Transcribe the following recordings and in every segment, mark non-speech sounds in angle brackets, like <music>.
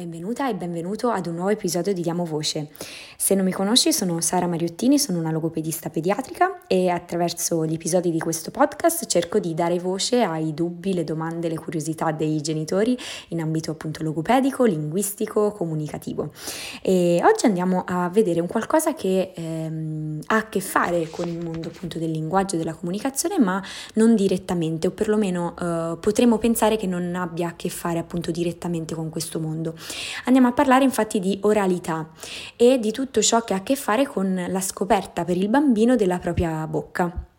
Benvenuta e benvenuto ad un nuovo episodio di Diamo Voce. Se non mi conosci, sono Sara Mariottini, sono una logopedista pediatrica e attraverso gli episodi di questo podcast cerco di dare voce ai dubbi, le domande, le curiosità dei genitori in ambito appunto logopedico, linguistico, comunicativo. E oggi andiamo a vedere un qualcosa che ehm, ha a che fare con il mondo appunto del linguaggio e della comunicazione, ma non direttamente, o perlomeno eh, potremmo pensare che non abbia a che fare appunto direttamente con questo mondo. Andiamo a parlare infatti di oralità e di tutto ciò che ha a che fare con la scoperta per il bambino della propria bocca.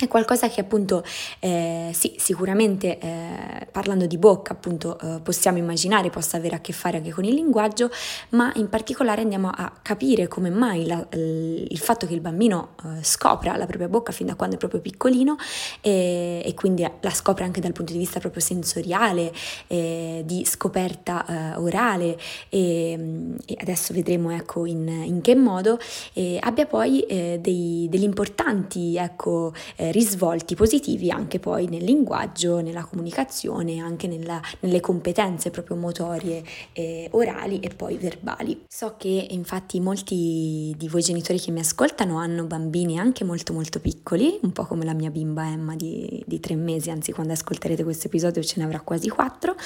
È qualcosa che appunto, eh, sì, sicuramente eh, parlando di bocca appunto eh, possiamo immaginare possa avere a che fare anche con il linguaggio, ma in particolare andiamo a capire come mai la, il fatto che il bambino eh, scopra la propria bocca fin da quando è proprio piccolino e, quindi la scopre anche dal punto di vista proprio sensoriale, eh, di scoperta eh, orale e, e, adesso vedremo ecco in, in che modo, abbia poi dei, degli importanti ecco, risvolti positivi anche poi nel linguaggio, nella comunicazione, anche nella, nelle competenze proprio motorie, eh, orali e poi verbali. So che infatti molti di voi genitori che mi ascoltano hanno bambini anche molto molto piccoli, un po' come la mia bimba Emma di, di tre mesi, anzi quando ascolterete questo episodio ce ne avrà quasi quattro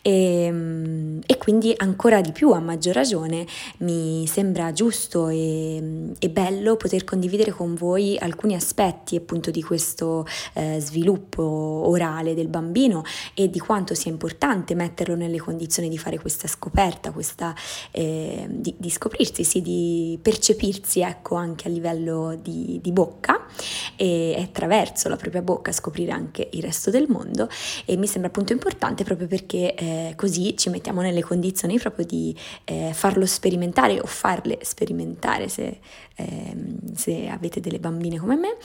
e, ehm, e quindi ancora di più a maggior ragione mi sembra giusto e, e bello poter condividere con voi alcuni aspetti appunto di questo eh, sviluppo orale del bambino e di quanto sia importante metterlo nelle condizioni di fare questa scoperta, questa, eh, di, di, scoprirsi, sì, di percepirsi ecco, anche a livello di, di bocca e attraverso la propria bocca scoprire anche il resto del mondo e mi sembra appunto importante proprio perché eh, così ci mettiamo nelle condizioni proprio di eh, farlo sperimentare o farle sperimentare se, ehm, se avete delle bambine come me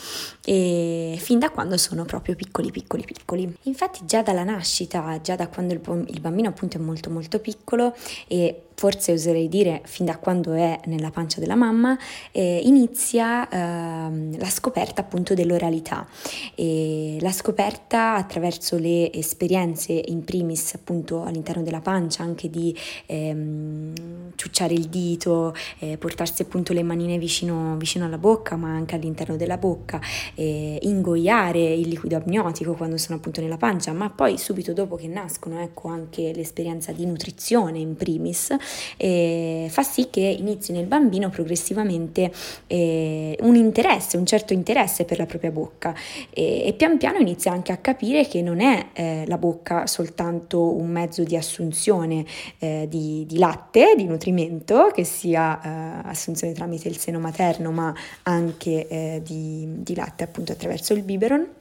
e fin da quando sono proprio piccoli piccoli piccoli. Infatti già dalla nascita, già da quando il, il bambino appunto è molto molto piccolo e forse oserei dire fin da quando è nella pancia della mamma, eh, inizia eh, la scoperta appunto dell'oralità. E la scoperta attraverso le esperienze in primis appunto all'interno della pancia, anche di ehm, ciucciare il dito, eh, portarsi appunto le manine vicino, vicino, alla bocca, ma anche all'interno della bocca, ingoiare il liquido amniotico quando sono appunto nella pancia, ma poi subito dopo che nascono, ecco anche l'esperienza di nutrizione in primis, eh, fa sì che inizi nel bambino progressivamente eh, un interesse, un certo interesse per la propria bocca. E, e pian piano inizia anche a capire che non è eh, la bocca soltanto un mezzo di assunzione eh, di, di, latte, di nutrimento, che sia eh, assunzione tramite il seno materno, ma anche eh, di, di latte appunto attraverso il biberon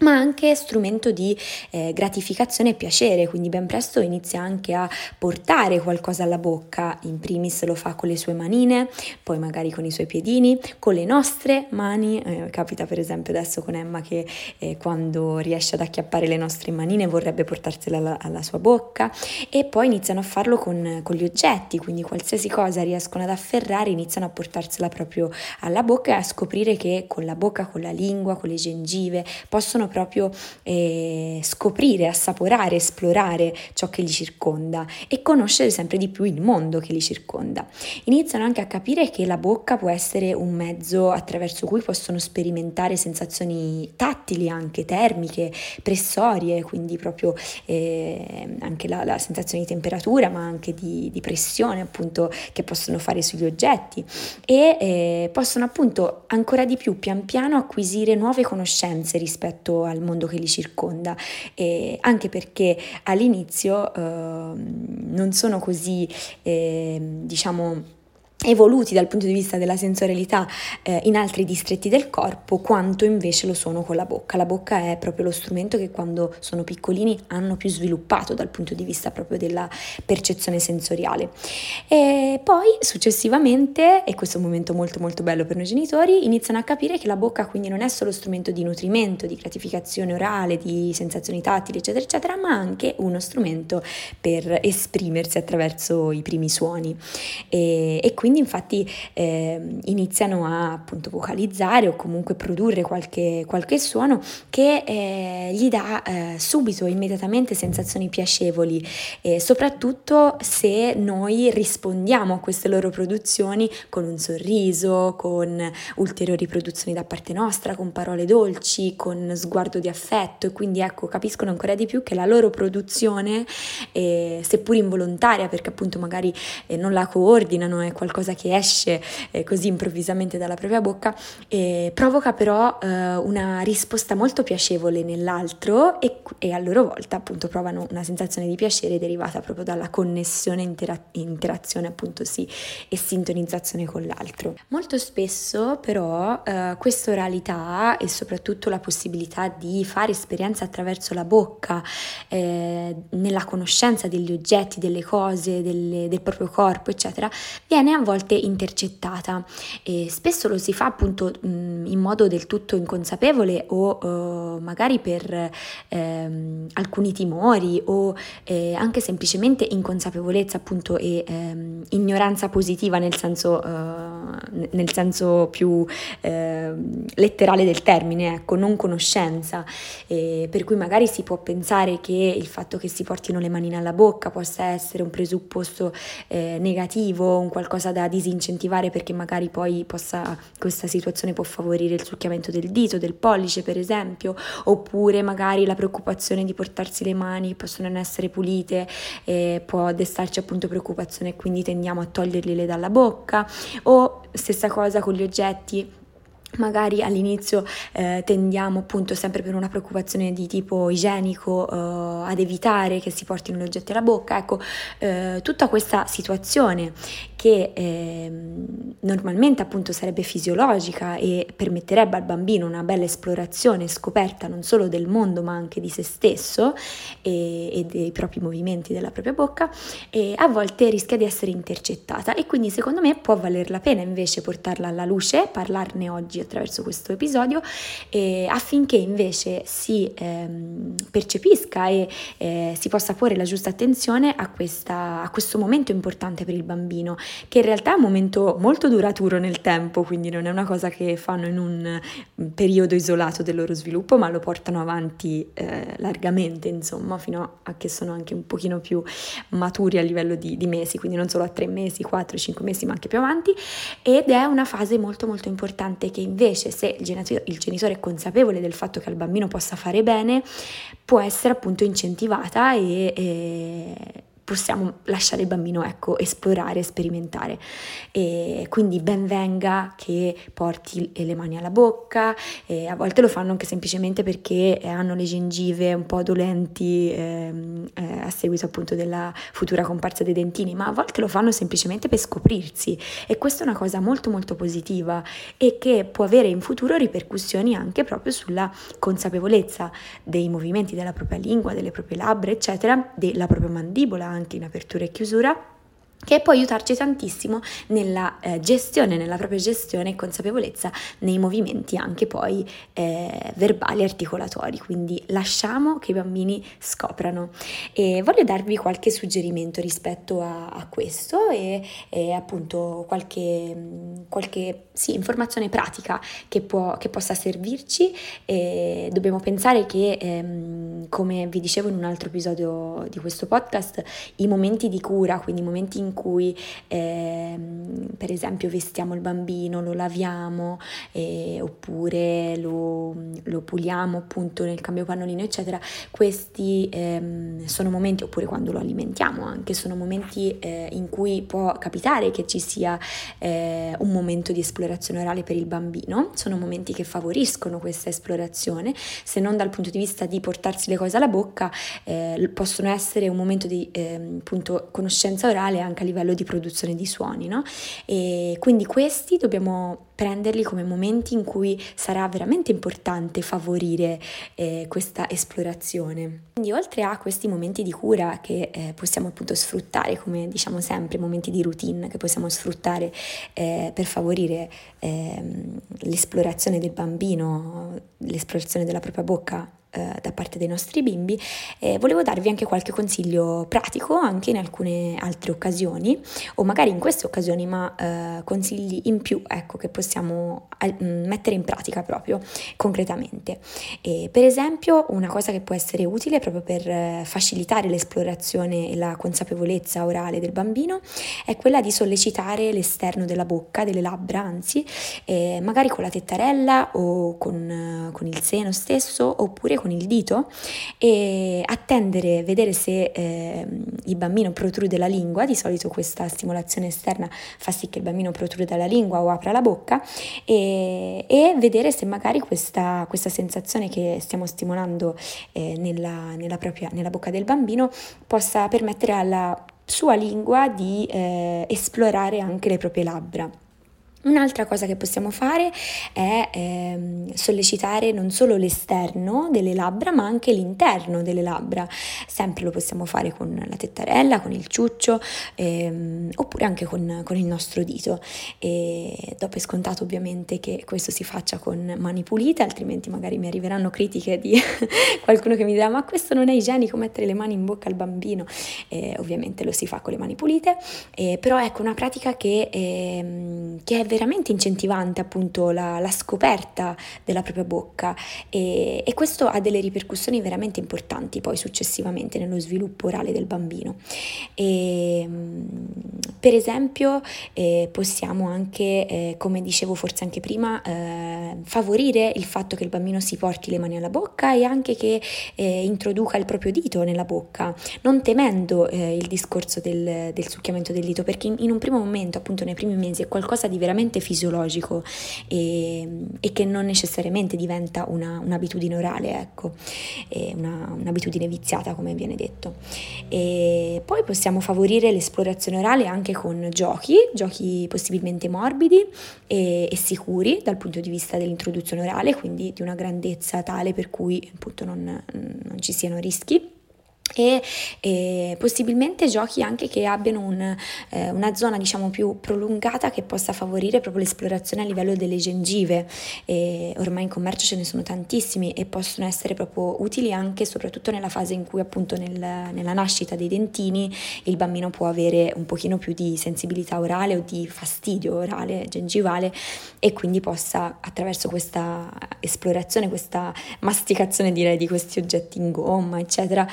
ma anche strumento di eh, gratificazione e piacere, quindi ben presto inizia anche a portare qualcosa alla bocca, in primis lo fa con le sue manine, poi magari con i suoi piedini, con le nostre mani, eh, capita per esempio adesso con Emma che eh, quando riesce ad acchiappare le nostre manine vorrebbe portarsela alla, alla sua bocca e poi iniziano a farlo con, con, gli oggetti, quindi qualsiasi cosa riescono ad afferrare iniziano a portarsela proprio alla bocca e a scoprire che con la bocca, con la lingua, con le gengive possono proprio eh, scoprire, assaporare, esplorare ciò che li circonda e conoscere sempre di più il mondo che li circonda. Iniziano anche a capire che la bocca può essere un mezzo attraverso cui possono sperimentare sensazioni tattili, anche termiche, pressorie, quindi proprio eh, anche la, la, sensazione di temperatura, ma anche di, di, pressione appunto che possono fare sugli oggetti e eh, possono appunto ancora di più pian piano acquisire nuove conoscenze rispetto al mondo che li circonda, e anche perché all'inizio eh, non sono così, eh, diciamo, evoluti dal punto di vista della sensorialità eh, in altri distretti del corpo quanto invece lo sono con la bocca. La bocca è proprio lo strumento che quando sono piccolini hanno più sviluppato dal punto di vista proprio della percezione sensoriale. E poi successivamente, e questo è un momento molto molto bello per noi genitori, iniziano a capire che la bocca quindi non è solo strumento di nutrimento, di gratificazione orale, di sensazioni tattili, eccetera, eccetera, ma anche uno strumento per esprimersi attraverso i primi suoni. E, e quindi quindi infatti eh, iniziano a appunto vocalizzare o comunque produrre qualche, qualche suono che eh, gli dà eh, subito, immediatamente sensazioni piacevoli, soprattutto se noi rispondiamo a queste loro produzioni con un sorriso, con ulteriori produzioni da parte nostra, con parole dolci, con sguardo di affetto. E quindi ecco capiscono ancora di più che la loro produzione, eh, seppur involontaria perché appunto magari eh, non la coordinano, è qualcosa che esce eh, così improvvisamente dalla propria bocca, eh, provoca però eh, una risposta molto piacevole nell'altro e, e, a loro volta appunto provano una sensazione di piacere derivata proprio dalla connessione, intera- interazione appunto sì e sintonizzazione con l'altro. Molto spesso però eh, questa oralità e soprattutto la possibilità di fare esperienza attraverso la bocca eh, nella conoscenza degli oggetti, delle cose, delle, del proprio corpo, eccetera, viene a volte intercettata. E spesso lo si fa appunto mh, in modo del tutto inconsapevole o uh, magari per ehm, alcuni timori o eh, anche semplicemente inconsapevolezza appunto e ehm, ignoranza positiva nel senso, uh, nel senso più eh, letterale del termine, ecco, non conoscenza, eh, per cui magari si può pensare che il fatto che si portino le manine alla bocca possa essere un presupposto eh, negativo, un qualcosa da disincentivare perché magari poi possa, questa situazione può favorire il succhiamento del dito, del pollice per esempio, oppure magari la preoccupazione di portarsi le mani possono non essere pulite, eh, può destarci appunto preoccupazione e quindi tendiamo a toglierle dalla bocca o stessa cosa con gli oggetti Magari all'inizio eh, tendiamo appunto sempre per una preoccupazione di tipo igienico eh, ad evitare che si portino gli oggetti alla bocca. Ecco, eh, tutta questa situazione che ehm, normalmente appunto sarebbe fisiologica e permetterebbe al bambino una bella esplorazione e scoperta non solo del mondo ma anche di se stesso e, e dei propri movimenti della propria bocca, a volte rischia di essere intercettata. E quindi secondo me può valer la pena invece portarla alla luce, parlarne oggi attraverso questo episodio eh, affinché invece si ehm, percepisca e eh, si possa porre la giusta attenzione a, questa, a questo momento importante per il bambino che in realtà è un momento molto duraturo nel tempo, quindi non è una cosa che fanno in un periodo isolato del loro sviluppo, ma lo portano avanti eh, largamente, insomma, fino a che sono anche un pochino più maturi a livello di, di mesi, quindi non solo a tre mesi, quattro, cinque mesi, ma anche più avanti, ed è una fase molto molto importante che invece se il genitore, il genitore è consapevole del fatto che al bambino possa fare bene, può essere appunto incentivata e, e possiamo lasciare il bambino ecco, esplorare, sperimentare. E quindi ben venga che porti le mani alla bocca, a volte lo fanno anche semplicemente perché hanno le gengive un po' dolenti ehm, eh, a seguito appunto della futura comparsa dei dentini, ma a volte lo fanno semplicemente per scoprirsi e questa è una cosa molto molto positiva e che può avere in futuro ripercussioni anche proprio sulla consapevolezza dei movimenti della propria lingua, delle proprie labbra, eccetera, della propria mandibola anche in apertura e chiusura che può aiutarci tantissimo nella eh, gestione, nella propria gestione e consapevolezza nei movimenti anche poi eh, verbali articolatori, quindi lasciamo che i bambini scoprano. E voglio darvi qualche suggerimento rispetto a, a questo e, e, appunto qualche, qualche sì, informazione pratica che, può, che possa servirci. E dobbiamo pensare che ehm, come vi dicevo in un altro episodio di questo podcast i momenti di cura, quindi i momenti in in cui eh, per esempio vestiamo il bambino, lo laviamo eh, oppure lo, lo, puliamo appunto nel cambio pannolino eccetera, questi eh, sono momenti oppure quando lo alimentiamo anche, sono momenti eh, in cui può capitare che ci sia eh, un momento di esplorazione orale per il bambino, sono momenti che favoriscono questa esplorazione, se non dal punto di vista di portarsi le cose alla bocca, eh, possono essere un momento di ehm, appunto conoscenza orale anche anche a livello di produzione di suoni, no? E quindi questi dobbiamo prenderli come momenti in cui sarà veramente importante favorire eh, questa esplorazione. Quindi oltre a questi momenti di cura che eh, possiamo appunto sfruttare, come diciamo sempre, momenti di routine che possiamo sfruttare eh, per favorire ehm, l'esplorazione del bambino, l'esplorazione della propria bocca eh, da parte dei nostri bimbi, eh, volevo darvi anche qualche consiglio pratico anche in alcune altre occasioni o magari in queste occasioni, ma eh, consigli in più ecco, che possiamo mm, mettere in pratica proprio concretamente. E, per esempio, una cosa che può essere utile proprio per eh, facilitare l'esplorazione e la consapevolezza orale del bambino è quella di sollecitare l'esterno della bocca, delle labbra anzi, eh, magari con la tettarella o con, con, il seno stesso oppure con il dito e attendere, vedere se eh, il bambino protrude la lingua, di solito questa stimolazione esterna fa sì che il bambino protruda la lingua o apra la bocca e, e vedere se magari questa, questa, sensazione che stiamo stimolando eh, nella, nella, propria, nella bocca del bambino possa permettere alla sua lingua di eh, esplorare anche le proprie labbra. Un'altra cosa che possiamo fare è ehm, sollecitare non solo l'esterno delle labbra ma anche l'interno delle labbra, sempre lo possiamo fare con la tettarella, con il ciuccio ehm, oppure anche con, con, il nostro dito. E dopo è scontato ovviamente che questo si faccia con mani pulite, altrimenti magari mi arriveranno critiche di <laughs> qualcuno che mi dirà ma questo non è igienico mettere le mani in bocca al bambino, e ovviamente lo si fa con le mani pulite, e, però ecco una pratica che, ehm, che è veramente incentivante appunto la, la scoperta della propria bocca e, e, questo ha delle ripercussioni veramente importanti poi successivamente nello sviluppo orale del bambino. E, mm, per esempio eh, possiamo anche, eh, come dicevo forse anche prima, eh, favorire il fatto che il bambino si porti le mani alla bocca e anche che eh, introduca il proprio dito nella bocca, non temendo eh, il discorso del, del, succhiamento del dito, perché in, in un primo momento, appunto nei primi mesi, è qualcosa di veramente veramente fisiologico e, e che non necessariamente diventa una, un'abitudine orale, ecco, una, un'abitudine viziata come viene detto. E poi possiamo favorire l'esplorazione orale anche con giochi, giochi possibilmente morbidi e, e sicuri dal punto di vista dell'introduzione orale, quindi di una grandezza tale per cui appunto non, non ci siano rischi e, e, possibilmente giochi anche che abbiano un, eh, una zona diciamo più prolungata che possa favorire proprio l'esplorazione a livello delle gengive. E ormai in commercio ce ne sono tantissimi e possono essere proprio utili anche soprattutto nella fase in cui appunto nel, nella nascita dei dentini il bambino può avere un pochino più di sensibilità orale o di fastidio orale gengivale e quindi possa attraverso questa esplorazione questa masticazione direi di questi oggetti in gomma eccetera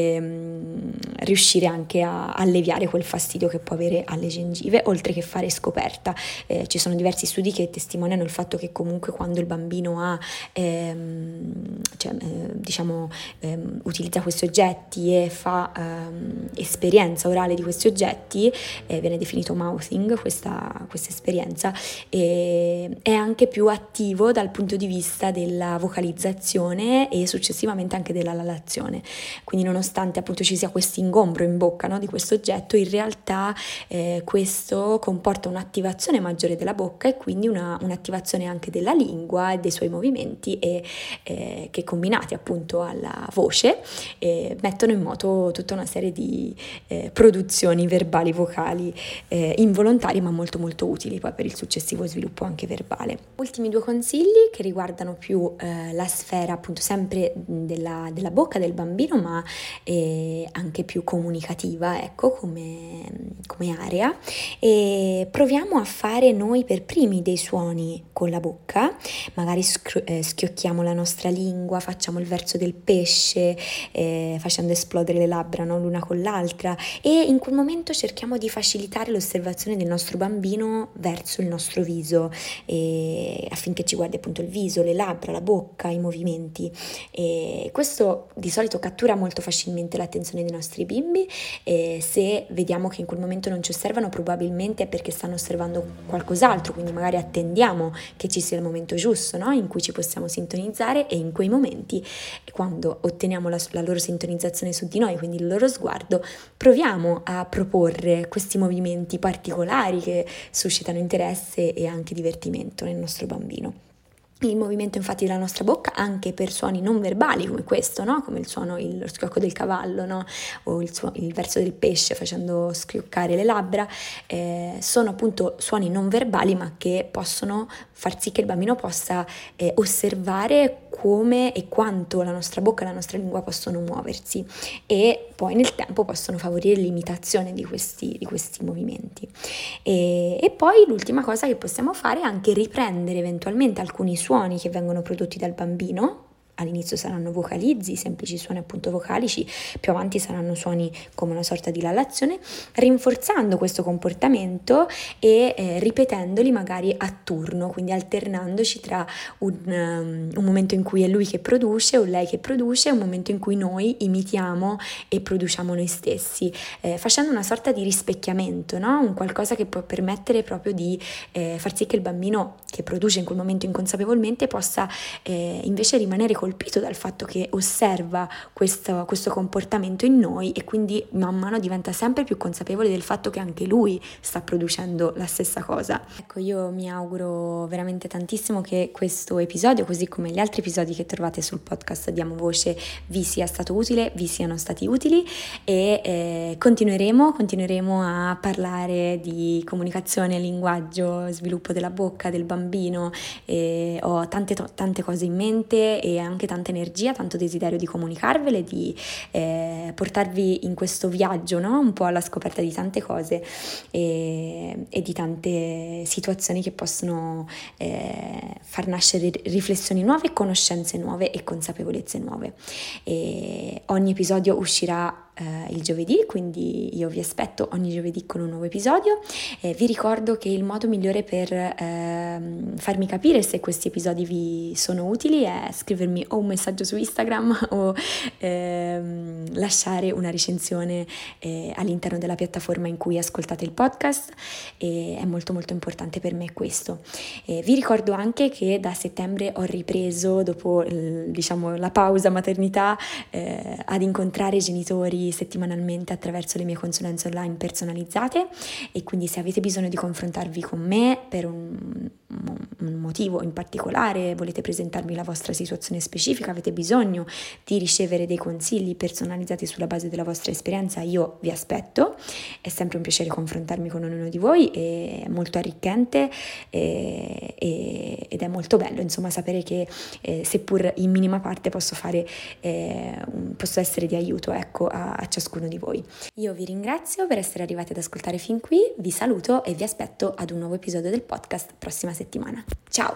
Ehm, riuscire anche a alleviare quel fastidio che può avere alle gengive, oltre che fare scoperta. Eh, ci sono diversi studi che testimoniano il fatto che comunque quando il bambino ha, ehm, cioè, eh, diciamo, ehm, utilizza questi oggetti e fa ehm, esperienza orale di questi oggetti, eh, viene definito mouthing questa, questa esperienza, è anche più attivo dal punto di vista della vocalizzazione e successivamente anche della lalazione. Quindi non nonostante appunto ci sia questo ingombro in bocca no, di questo oggetto, in realtà eh, questo comporta un'attivazione maggiore della bocca e quindi una, un'attivazione anche della lingua e dei suoi movimenti e, eh, che combinati appunto alla voce eh, mettono in moto tutta una serie di eh, produzioni verbali, vocali eh, involontarie ma molto molto utili poi per il successivo sviluppo anche verbale. Ultimi due consigli che riguardano più eh, la sfera appunto sempre della, della bocca del bambino ma e anche più comunicativa, ecco, come, come area. E proviamo a fare noi per primi dei suoni con la bocca, magari scr- eh, schiocchiamo la nostra lingua, facciamo il verso del pesce, eh, facendo esplodere le labbra no? l'una con l'altra e in quel momento cerchiamo di facilitare l'osservazione del nostro bambino verso il nostro viso eh, affinché ci guardi appunto il viso, le labbra, la bocca, i movimenti. E questo di solito cattura molto facilmente facilmente l'attenzione dei nostri bimbi e se vediamo che in quel momento non ci osservano probabilmente è perché stanno osservando qualcos'altro, quindi magari attendiamo che ci sia il momento giusto no? in cui ci possiamo sintonizzare e in quei momenti quando otteniamo la, la loro sintonizzazione su di noi, quindi il loro sguardo, proviamo a proporre questi movimenti particolari che suscitano interesse e anche divertimento nel nostro bambino. Il movimento infatti della nostra bocca anche per suoni non verbali come questo, no? come il suono, il, lo schiocco del cavallo no? o il, suo, il, verso del pesce facendo schioccare le labbra, eh, sono appunto suoni non verbali ma che possono far sì che il bambino possa eh, osservare come e quanto la nostra bocca e la nostra lingua possono muoversi e poi nel tempo possono favorire l'imitazione di questi, di questi movimenti. E, e poi l'ultima cosa che possiamo fare è anche riprendere eventualmente alcuni suoni che vengono prodotti dal bambino all'inizio saranno vocalizzi, semplici suoni appunto vocalici, più avanti saranno suoni come una sorta di lalazione, rinforzando questo comportamento e eh, ripetendoli magari a turno, quindi alternandoci tra un, um, un, momento in cui è lui che produce o lei che produce e un momento in cui noi imitiamo e produciamo noi stessi, eh, facendo una sorta di rispecchiamento, no? un qualcosa che può permettere proprio di eh, far sì che il bambino che produce in quel momento inconsapevolmente possa eh, invece rimanere col colpito dal fatto che osserva questo, questo comportamento in noi e quindi man mano diventa sempre più consapevole del fatto che anche lui sta producendo la stessa cosa. Ecco, io mi auguro veramente tantissimo che questo episodio, così come gli altri episodi che trovate sul podcast Diamo Voce, vi sia stato utile, vi siano stati utili e eh, continueremo, continueremo a parlare di comunicazione, linguaggio, sviluppo della bocca del bambino, eh, ho tante, tante cose in mente e anche anche tanta energia, tanto desiderio di comunicarvele, di eh, portarvi in questo viaggio, no? un po' alla scoperta di tante cose e, e di tante situazioni che possono eh, far nascere riflessioni nuove, conoscenze nuove e consapevolezze nuove. E ogni episodio uscirà eh, il giovedì, quindi io vi aspetto ogni giovedì con un nuovo episodio. Eh, vi ricordo che il modo migliore per ehm, farmi capire se questi episodi vi sono utili è scrivermi o un messaggio su Instagram <laughs> o ehm, lasciare una recensione eh, all'interno della piattaforma in cui ascoltate il podcast e è molto molto importante per me questo. vi ricordo anche che da settembre ho ripreso dopo diciamo la pausa maternità eh, ad incontrare genitori settimanalmente attraverso le mie consulenze online personalizzate e quindi se avete bisogno di confrontarvi con me per un, un motivo in particolare, volete presentarmi la vostra situazione specifica, avete bisogno di ricevere dei consigli personalizzati sulla base della vostra esperienza, io vi aspetto. È sempre un piacere confrontarmi con ognuno di voi, è molto arricchente e, e, ed è molto bello insomma sapere che eh, seppur in minima parte posso fare, eh, posso essere di aiuto ecco, a, a ciascuno di voi. Io vi ringrazio per essere arrivati ad ascoltare fin qui, vi saluto e vi aspetto ad un nuovo episodio del podcast prossima settimana. Ciao!